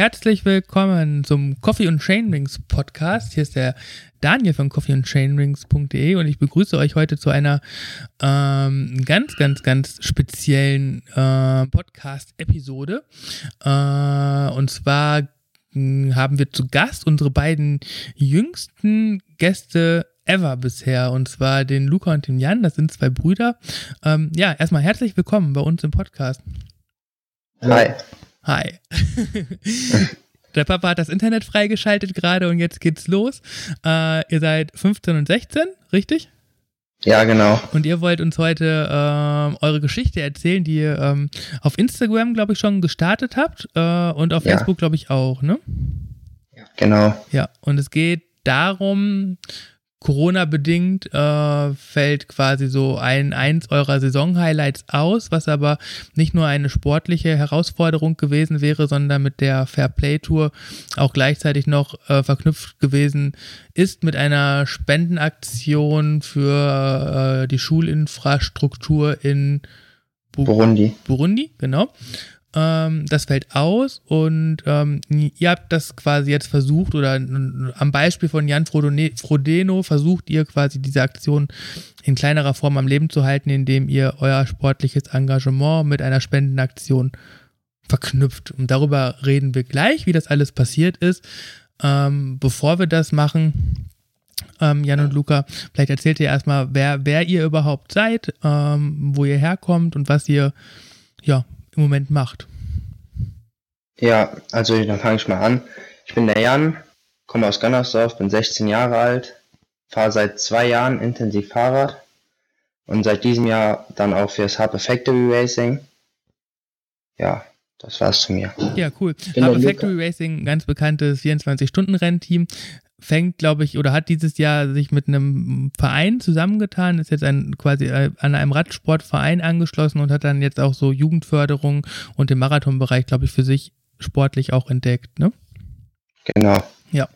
Herzlich willkommen zum Coffee und Chainrings Podcast. Hier ist der Daniel von coffeeandchainrings.de und ich begrüße euch heute zu einer ähm, ganz, ganz, ganz speziellen äh, Podcast-Episode. Äh, und zwar hm, haben wir zu Gast unsere beiden jüngsten Gäste ever bisher und zwar den Luca und den Jan. Das sind zwei Brüder. Ähm, ja, erstmal herzlich willkommen bei uns im Podcast. Hi. Hi. Der Papa hat das Internet freigeschaltet gerade und jetzt geht's los. Äh, ihr seid 15 und 16, richtig? Ja, genau. Und ihr wollt uns heute äh, eure Geschichte erzählen, die ihr ähm, auf Instagram, glaube ich, schon gestartet habt äh, und auf Ja. Facebook, glaube ich, auch, ne? Genau. Ja, und es geht darum, Corona-bedingt äh, fällt quasi so ein eins eurer Saison-Highlights aus, was aber nicht nur eine sportliche Herausforderung gewesen wäre, sondern mit der Fairplay-Tour auch gleichzeitig noch äh, verknüpft gewesen ist mit einer Spendenaktion für äh, die Schulinfrastruktur in Bu Burundi. Burundi, genau. Ähm, das fällt aus und ähm, ihr habt das quasi jetzt versucht oder am Beispiel von Jan Frodeno versucht ihr quasi diese Aktion in kleinerer Form am Leben zu halten, indem ihr euer sportliches Engagement mit einer Spendenaktion verknüpft. Und darüber reden wir gleich, wie das alles passiert ist. Ähm, bevor wir das machen, ähm, Jan und Luca, vielleicht erzählt ihr erstmal, wer, wer ihr überhaupt seid, ähm, wo ihr herkommt und was ihr ja im Moment macht. Ja, also dann fange ich mal an. Ich bin der Jan, komme aus Gannersdorf, bin 16 Jahre alt, fahre seit zwei Jahren intensiv Fahrrad und seit diesem Jahr dann auch fürs Harpe Factory Racing. Ja, das war's zu mir. Ja, cool. Luca. Factory Racing, ganz bekanntes 24-Stunden-Rennteam, fängt, glaube ich, oder hat dieses Jahr sich mit einem Verein zusammengetan, ist jetzt ein, quasi äh, an einem Radsportverein angeschlossen und hat dann jetzt auch so Jugendförderung und den Marathonbereich, glaube ich, für sich sportlich auch entdeckt, ne? Genau. Ja.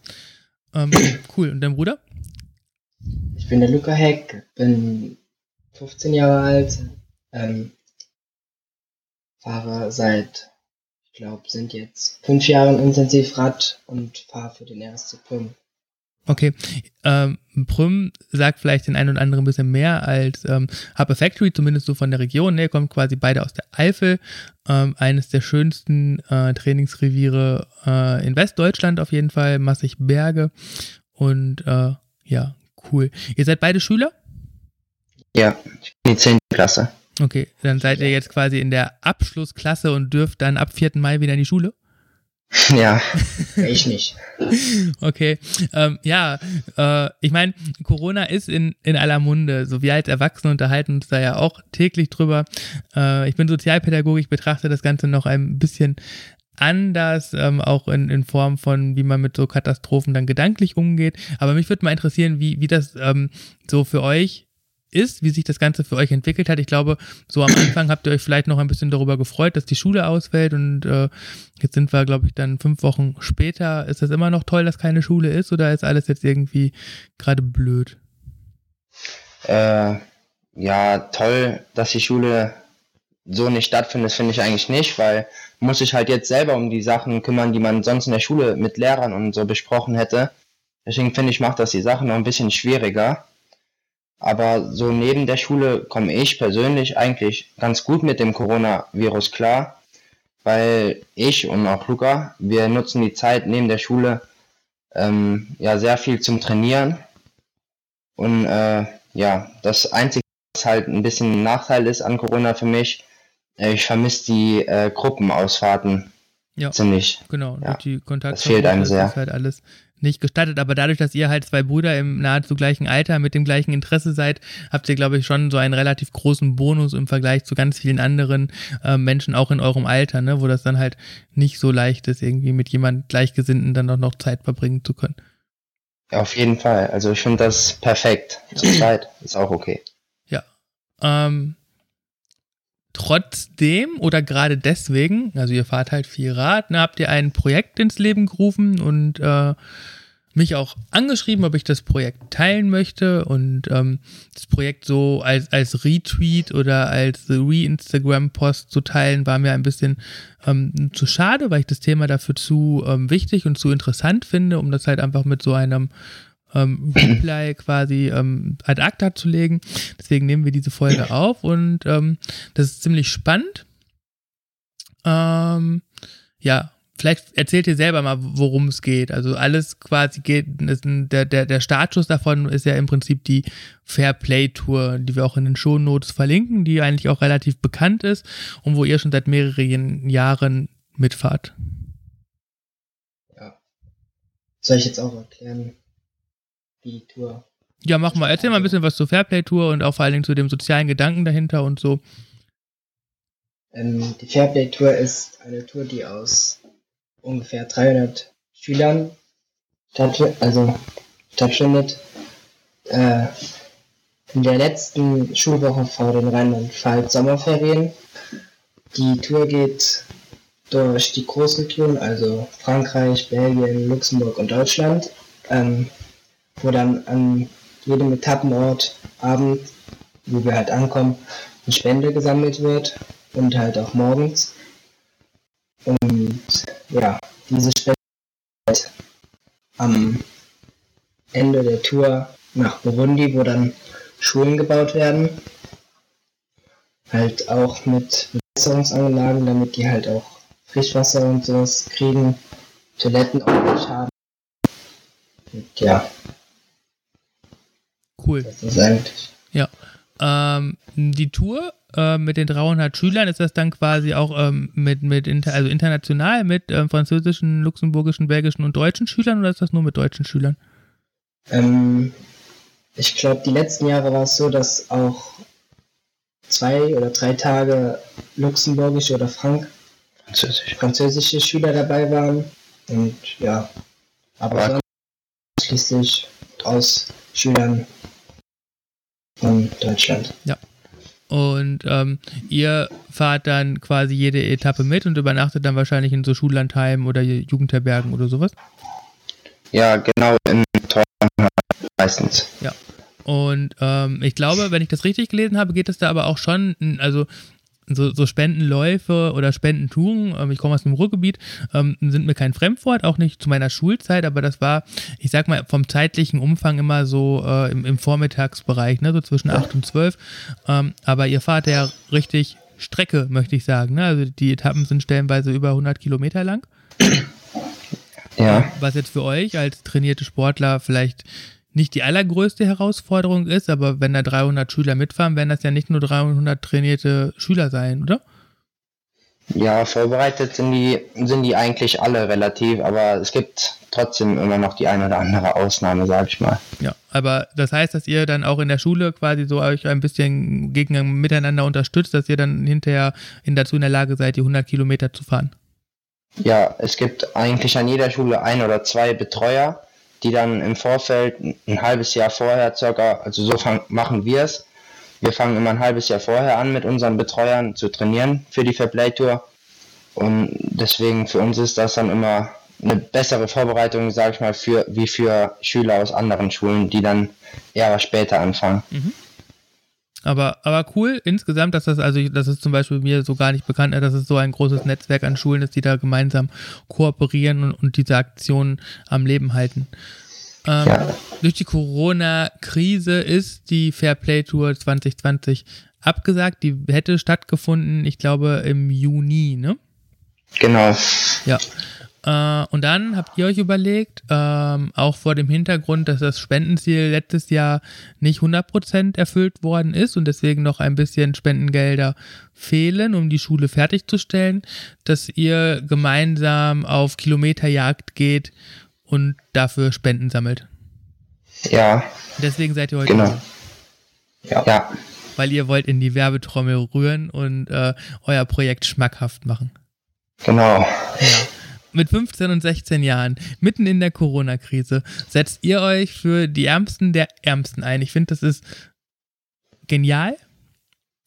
Ähm, cool. Und dein Bruder? Ich bin der Luca Heck, bin 15 Jahre alt, ähm, fahre seit, ich glaube, sind jetzt fünf Jahren intensiv Rad und fahre für den ersten Prüm. Okay. Ähm, Prüm sagt vielleicht den einen oder anderen ein bisschen mehr als ähm, Harper Factory, zumindest so von der Region. Ne? Ihr kommt quasi beide aus der Eifel, ähm, eines der schönsten äh, Trainingsreviere äh, in Westdeutschland auf jeden Fall, massig Berge. Und äh, ja, cool. Ihr seid beide Schüler? Ja, ich bin die 10. Klasse. Okay, dann seid ihr jetzt quasi in der Abschlussklasse und dürft dann ab 4. Mai wieder in die Schule? Ja, Ich nicht. Okay, ähm, ja, äh, ich meine, Corona ist in, in aller Munde. So wir als Erwachsene unterhalten uns da ja auch täglich drüber. Äh, ich bin Sozialpädagoge, ich betrachte das Ganze noch ein bisschen anders, ähm, auch in, in Form von, wie man mit so Katastrophen dann gedanklich umgeht. Aber mich würde mal interessieren, wie, wie das ähm, so für euch ist, wie sich das Ganze für euch entwickelt hat. Ich glaube, so am Anfang habt ihr euch vielleicht noch ein bisschen darüber gefreut, dass die Schule ausfällt und äh, jetzt sind wir, glaube ich, dann fünf Wochen später. Ist das immer noch toll, dass keine Schule ist oder ist alles jetzt irgendwie gerade blöd? äh, ja, toll, dass die Schule so nicht stattfindet, finde ich eigentlich nicht, weil muss ich halt jetzt selber um die Sachen kümmern, die man sonst in der Schule mit Lehrern und so besprochen hätte. Deswegen finde ich, macht das die Sache noch ein bisschen schwieriger. Aber so neben der Schule komme ich persönlich eigentlich ganz gut mit dem Coronavirus klar, weil ich und auch Luca, wir nutzen die Zeit neben der Schule ähm, ja sehr viel zum Trainieren. Und äh, ja, das Einzige, was halt ein bisschen ein Nachteil ist an Corona für mich, äh, ich vermisse die äh, Gruppenausfahrten Ja. ziemlich. Genau, Ja, die Kontakte. das fehlt einem sehr. ist halt alles nicht gestattet. Aber dadurch, dass ihr halt zwei Brüder im nahezu gleichen Alter mit dem gleichen Interesse seid, habt ihr, glaube ich, schon so einen relativ großen Bonus im Vergleich zu ganz vielen anderen äh, Menschen, auch in eurem Alter, ne, wo das dann halt nicht so leicht ist, irgendwie mit jemand Gleichgesinnten dann auch noch Zeit verbringen zu können. Auf jeden Fall. Also ich finde das perfekt. Zur Zeit ist auch okay. Ähm, trotzdem oder gerade deswegen, also ihr fahrt halt viel Rad, ne, habt ihr ein Projekt ins Leben gerufen und äh, mich auch angeschrieben, ob ich das Projekt teilen möchte und ähm, das Projekt so als, als Retweet oder als Re-Instagram-Post zu teilen, war mir ein bisschen ähm, zu schade, weil ich das Thema dafür zu ähm, wichtig und zu interessant finde, um das halt einfach mit so einem ähm, Reply quasi ähm, ad acta zu legen. Deswegen nehmen wir diese Folge auf und ähm, das ist ziemlich spannend. Ähm, ja, vielleicht erzählt ihr selber mal, worum es geht. Also alles quasi geht, der, der, der Startschuss davon ist ja im Prinzip die Fairplay Tour, die wir auch in den Shownotes verlinken, die eigentlich auch relativ bekannt ist und wo ihr schon seit mehreren Jahren mitfahrt. Ja. Soll ich jetzt auch erklären, die Tour? Ja, mach mal. Erzähl mal ein bisschen was zur Fairplay Tour und auch vor allen Dingen zu dem sozialen Gedanken dahinter und so. Ähm, die Fairplay Tour ist eine Tour, die aus ungefähr 300 Schülern also stattfindet. Äh, in der letzten Schulwoche vor den Rheinland-Pfalz Sommerferien. Die Tour geht durch die Großregion, also Frankreich, Belgien, Luxemburg und Deutschland, ähm, wo dann an jedem Etappenort Abend, wo wir halt ankommen, eine Spende gesammelt wird und halt auch morgens. Und ja, diese Spende halt am Ende der Tour nach Burundi, wo dann Schulen gebaut werden. Halt auch mit Bewässerungsanlagen, damit die halt auch Frischwasser und sowas kriegen, Toiletten auch nicht haben. Und ja. Cool. Das ist eigentlich. Ja. Ähm, die Tour äh, mit den 300 Schülern, ist das dann quasi auch ähm, mit, mit inter, also international mit ähm, französischen, luxemburgischen, belgischen und deutschen Schülern oder ist das nur mit deutschen Schülern? Ähm, ich glaube, die letzten Jahre war es so, dass auch zwei oder drei Tage luxemburgische oder Frank Französisch. französische Schüler dabei waren. Und ja, aber schließlich aus Schülern von Deutschland. Und ähm, ihr fahrt dann quasi jede Etappe mit und übernachtet dann wahrscheinlich in so Schullandheimen oder Jugendherbergen oder sowas. Ja, genau, in Teuern meistens. Und ähm, ich glaube, wenn ich das richtig gelesen habe, geht es da aber auch schon, also so, so Spendenläufe oder Spendentouren, ähm, ich komme aus dem Ruhrgebiet, ähm, sind mir kein Fremdwort, auch nicht zu meiner Schulzeit, aber das war, ich sag mal, vom zeitlichen Umfang immer so äh, im, im Vormittagsbereich, ne, so zwischen 8 und 12. Ähm, aber ihr fahrt ja richtig Strecke, möchte ich sagen. Ne? Also die Etappen sind stellenweise über 100 Kilometer lang. Ja, Was jetzt für euch als trainierte Sportler vielleicht nicht die allergrößte Herausforderung ist, aber wenn da 300 Schüler mitfahren, werden das ja nicht nur 300 trainierte Schüler sein, oder? ja, vorbereitet sind die, sind die eigentlich alle relativ, aber es gibt trotzdem immer noch die eine oder andere Ausnahme, sag ich mal. Ja, aber das heißt, dass ihr dann auch in der Schule quasi so euch ein bisschen gegen miteinander unterstützt, dass ihr dann hinterher in dazu in der Lage seid, die 100 Kilometer zu fahren. Ja, es gibt eigentlich an jeder Schule ein oder zwei Betreuer, die dann im Vorfeld ein halbes Jahr vorher circa, also so fang, machen wir es. Wir fangen immer ein halbes Jahr vorher an, mit unseren Betreuern zu trainieren für die Fairplay Tour. Und deswegen für uns ist das dann immer eine bessere Vorbereitung, sage ich mal, für, wie für Schüler aus anderen Schulen, die dann eher später anfangen. Aber, aber cool insgesamt, dass das, also das ist zum Beispiel mir so gar nicht bekannt, dass es so ein großes Netzwerk an Schulen ist, die da gemeinsam kooperieren und, und diese Aktionen am Leben halten. Ähm, Ja. Durch die Corona-Krise ist die Fairplay Tour 2020 abgesagt. Die hätte stattgefunden, ich glaube, im Juni, ne? Genau. Ja. Äh, und dann habt ihr euch überlegt, ähm, auch vor dem Hintergrund, dass das Spendenziel letztes Jahr nicht 100% erfüllt worden ist und deswegen noch ein bisschen Spendengelder fehlen, um die Schule fertigzustellen, dass ihr gemeinsam auf Kilometerjagd geht und dafür Spenden sammelt. Ja, Deswegen seid ihr heute genau. hier, Ja, weil ihr wollt in die Werbetrommel rühren und äh, euer Projekt schmackhaft machen. genau. Ja. Mit 15 und 16 Jahren, mitten in der Corona-Krise, setzt ihr euch für die Ärmsten der Ärmsten ein. Ich finde, das ist genial.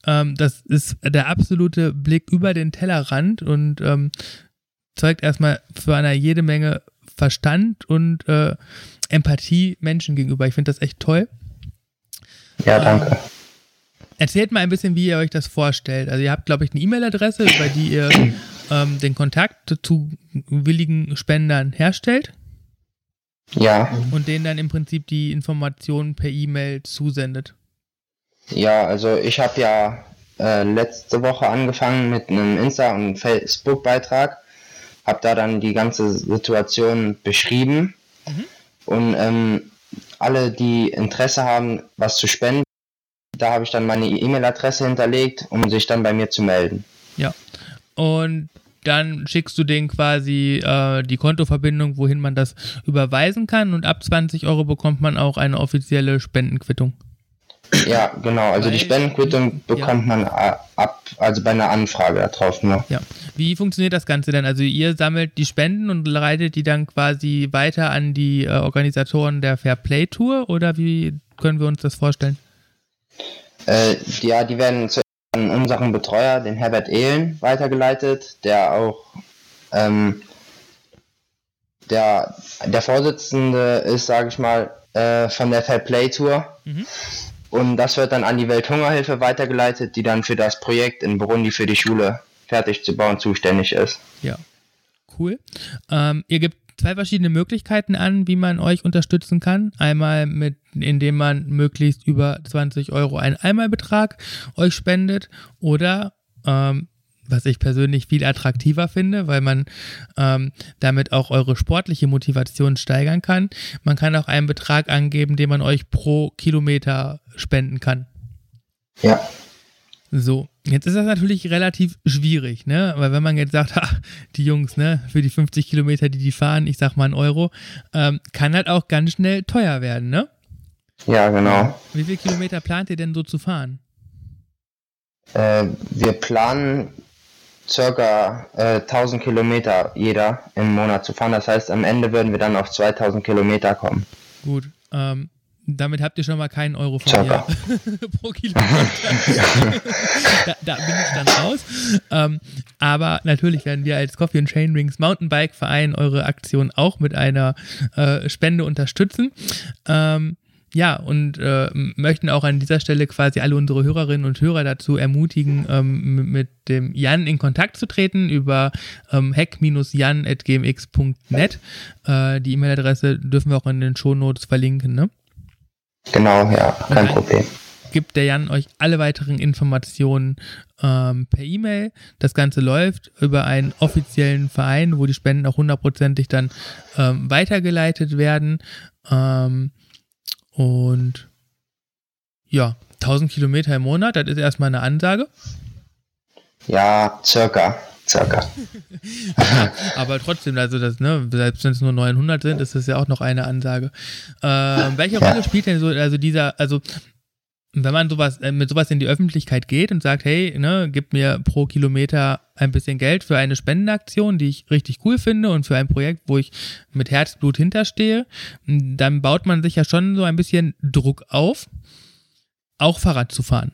Ähm, das ist der absolute Blick über den Tellerrand und ähm, zeugt erstmal für eine jede Menge Verstand und äh, Empathie Menschen gegenüber. Ich finde das echt toll. Ja, danke. Ähm, erzählt mal ein bisschen, wie ihr euch das vorstellt. Also ihr habt, glaube ich, eine E-Mail-Adresse, über die ihr ähm, den Kontakt zu willigen Spendern herstellt. Ja. Und denen dann im Prinzip die Informationen per E-Mail zusendet. Ja, also ich habe ja äh, letzte Woche angefangen mit einem Insta- und Facebook-Beitrag, habe da dann die ganze Situation beschrieben mhm. und ähm, alle, die Interesse haben, was zu spenden, da habe ich dann meine E-Mail-Adresse hinterlegt, um sich dann bei mir zu melden. Ja. Und dann schickst du denen quasi äh, die Kontoverbindung, wohin man das überweisen kann und ab 20 Euro bekommt man auch eine offizielle Spendenquittung. Ja, genau. Also Weil, die Spendenquittung bekommt ja. man ab, also bei einer Anfrage darauf nur. Ja. Wie funktioniert das Ganze denn? Also ihr sammelt die Spenden und leitet die dann quasi weiter an die äh, Organisatoren der Fair Play Tour oder wie können wir uns das vorstellen? Äh, ja, die werden zu an unseren Betreuer, den Herbert Ehlen, weitergeleitet, der auch ähm, der, der Vorsitzende ist, sage ich mal, äh, von der Fair Play Tour. Mhm. Und das wird dann an die Welthungerhilfe weitergeleitet, die dann für das Projekt in Burundi für die Schule fertig zu bauen zuständig ist. Ja, cool. Ähm, ihr gebt zwei verschiedene Möglichkeiten an, wie man euch unterstützen kann. Einmal mit, indem man möglichst über 20 Euro einen Einmalbetrag euch spendet oder ähm, was ich persönlich viel attraktiver finde, weil man ähm, damit auch eure sportliche Motivation steigern kann. Man kann auch einen Betrag angeben, den man euch pro Kilometer spenden kann. Ja. So, jetzt ist das natürlich relativ schwierig, ne? Weil wenn man jetzt sagt, ha, die Jungs, ne, für die 50 Kilometer, die die fahren, ich sag mal einen Euro, ähm, kann halt auch ganz schnell teuer werden, ne? Ja, genau. Wie viele Kilometer plant ihr denn so zu fahren? Äh, wir planen circa äh, 1000 Kilometer jeder im Monat zu fahren. Das heißt, am Ende würden wir dann auf 2000 Kilometer kommen. Gut. Ähm, damit habt ihr schon mal keinen Euro von mir pro Kilometer. da, da, bin ich dann raus. Ähm, aber natürlich werden wir als Coffee and Chain Rings Mountainbike Verein eure Aktion auch mit einer äh, Spende unterstützen. Ähm, ja, und äh, möchten auch an dieser Stelle quasi alle unsere Hörerinnen und Hörer dazu ermutigen, ähm, mit dem Jan in Kontakt zu treten über ähm, hack-jan.gmx.net. Äh, die E-Mail-Adresse dürfen wir auch in den Shownotes verlinken, ne? Genau, ja, kein Problem. Gibt der Jan euch alle weiteren Informationen ähm, per E-Mail. Das Ganze läuft über einen offiziellen Verein, wo die Spenden auch hundertprozentig dann ähm, weitergeleitet werden. Ähm, und ja, 1000 Kilometer im Monat, das ist erstmal eine Ansage. Ja, circa circa. aber trotzdem, also das, ne, selbst wenn es nur 900 sind, ist das ja auch noch eine Ansage. Ähm, welche Rolle spielt denn so, also dieser, also wenn man sowas, äh, mit sowas in die Öffentlichkeit geht und sagt, hey, ne, gib mir pro Kilometer ein bisschen Geld für eine Spendenaktion, die ich richtig cool finde und für ein Projekt, wo ich mit Herzblut hinterstehe, dann baut man sich ja schon so ein bisschen Druck auf, auch Fahrrad zu fahren.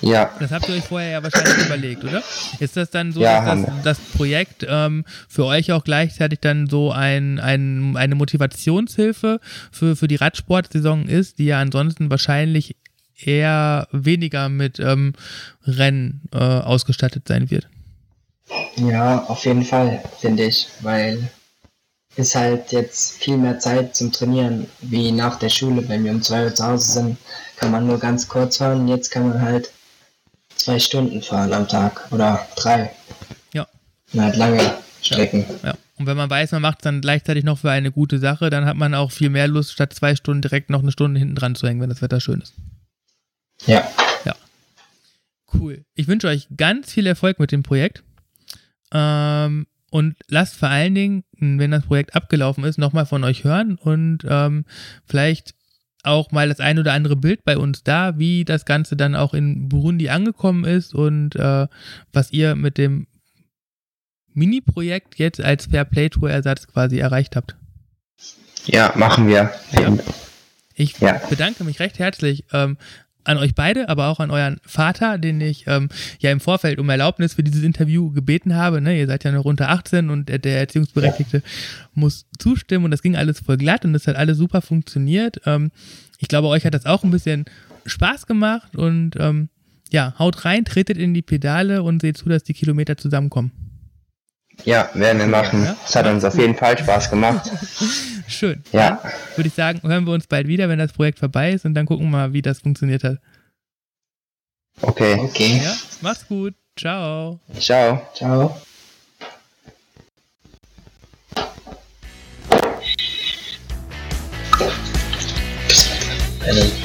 Ja. Das habt ihr euch vorher ja wahrscheinlich überlegt, oder? Ist das dann so, ja, dass das, das Projekt ähm, für euch auch gleichzeitig dann so ein, ein, eine Motivationshilfe für, für die Radsportsaison ist, die ja ansonsten wahrscheinlich eher weniger mit ähm, Rennen äh, ausgestattet sein wird? Ja, auf jeden Fall, finde ich, weil es halt jetzt viel mehr Zeit zum Trainieren wie nach der Schule. Wenn wir um zwei Uhr zu Hause sind, kann man nur ganz kurz fahren. Jetzt kann man halt zwei Stunden fahren am Tag oder drei. Ja. Und halt lange Strecken. Ja. ja. Und wenn man weiß, man macht es dann gleichzeitig noch für eine gute Sache, dann hat man auch viel mehr Lust, statt zwei Stunden direkt noch eine Stunde hinten dran zu hängen, wenn das Wetter schön ist. Ja. Ja. Cool. Ich wünsche euch ganz viel Erfolg mit dem Projekt. Ähm, und lasst vor allen Dingen, wenn das Projekt abgelaufen ist, nochmal von euch hören und ähm, vielleicht auch mal das ein oder andere Bild bei uns da, wie das Ganze dann auch in Burundi angekommen ist und äh, was ihr mit dem Mini-Projekt jetzt als Fair Play Tour Ersatz quasi erreicht habt. Ja, machen wir. Ja. Ich ja. bedanke mich recht herzlich. Ähm, an euch beide, aber auch an euren Vater, den ich ähm, ja im Vorfeld um Erlaubnis für dieses Interview gebeten habe. Ne? Ihr seid ja noch unter 18 und der, der Erziehungsberechtigte muss zustimmen und das ging alles voll glatt und das hat alles super funktioniert. Ähm, ich glaube, euch hat das auch ein bisschen Spaß gemacht und ähm, ja, haut rein, tretet in die Pedale und seht zu, dass die Kilometer zusammenkommen. Ja, werden wir machen. Ja? Es hat uns auf jeden Fall Spaß gemacht. Schön. Ja. Würde ich sagen, hören wir uns bald wieder, wenn das Projekt vorbei ist und dann gucken wir mal, wie das funktioniert hat. Okay. Okay. Ja, macht's gut. Ciao. Ciao. Ciao. Eine